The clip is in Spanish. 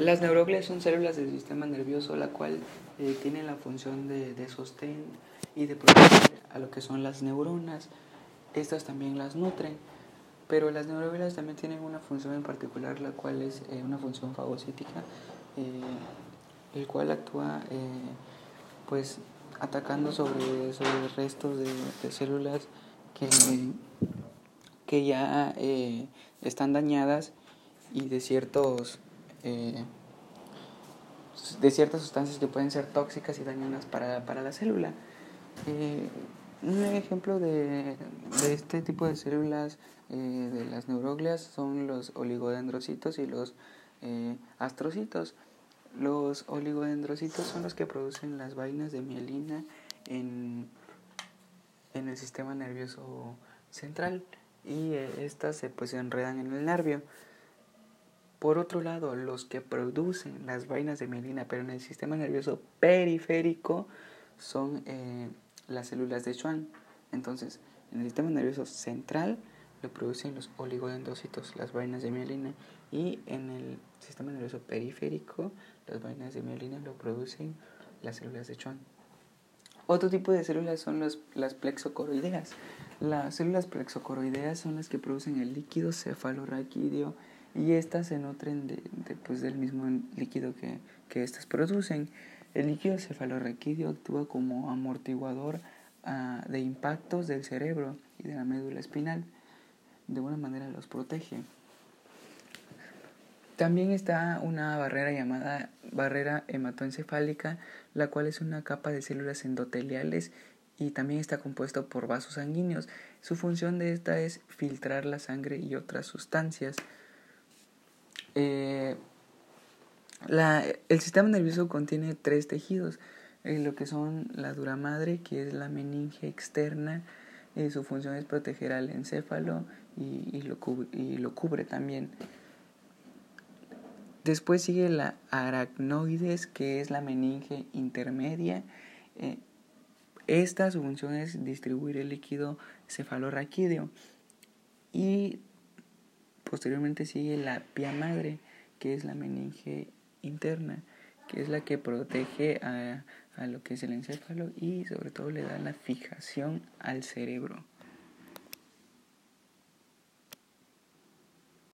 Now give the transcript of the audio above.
Las neuroglias son células del sistema nervioso, la cual eh, tiene la función de, de sostén y de proteger a lo que son las neuronas. Estas también las nutren, pero las neuroglias también tienen una función en particular, la cual es eh, una función fagocítica, eh, el cual actúa pues atacando sobre, sobre restos de, de células que, que ya están dañadas y de ciertos eh, de ciertas sustancias que pueden ser tóxicas y dañinas para, para la célula. Eh, un ejemplo de, de, este tipo de células eh, de las neuroglias son los oligodendrocitos y los astrocitos. Los oligodendrocitos son los que producen las vainas de mielina en, en el sistema nervioso central y estas se, pues, se enredan en el nervio. Por otro lado, los que producen las vainas de mielina, pero en el sistema nervioso periférico, son eh, las células de Schwann. Entonces, en el sistema nervioso central lo producen los oligodendrocitos, las vainas de mielina, y en el sistema nervioso periférico, las vainas de mielina lo producen las células de Schwann. Otro tipo de células son los, las plexocoroideas. Las células plexocoroideas son las que producen el líquido cefalorraquídeo y estas se nutren de, pues, del mismo líquido que, que estas producen. El líquido cefalorraquídeo actúa como amortiguador uh, de impactos del cerebro y de la médula espinal. De alguna manera los protege. También está una barrera llamada barrera hematoencefálica, la cual es una capa de células endoteliales y también está compuesto por vasos sanguíneos. Su función de esta es filtrar la sangre y otras sustancias. Eh, la, el sistema nervioso contiene tres tejidos, eh, lo que son la dura madre, que es la meninge externa, eh, su función es proteger al encéfalo y, y, lo, cubre, y lo cubre también. Después sigue la aracnoides, que es la meninge intermedia. Eh, esta su función es distribuir el líquido cefalorraquídeo. Y Posteriormente sigue la pia madre, que es la meninge interna, que es la que protege a, a lo que es el encéfalo y sobre todo le da la fijación al cerebro.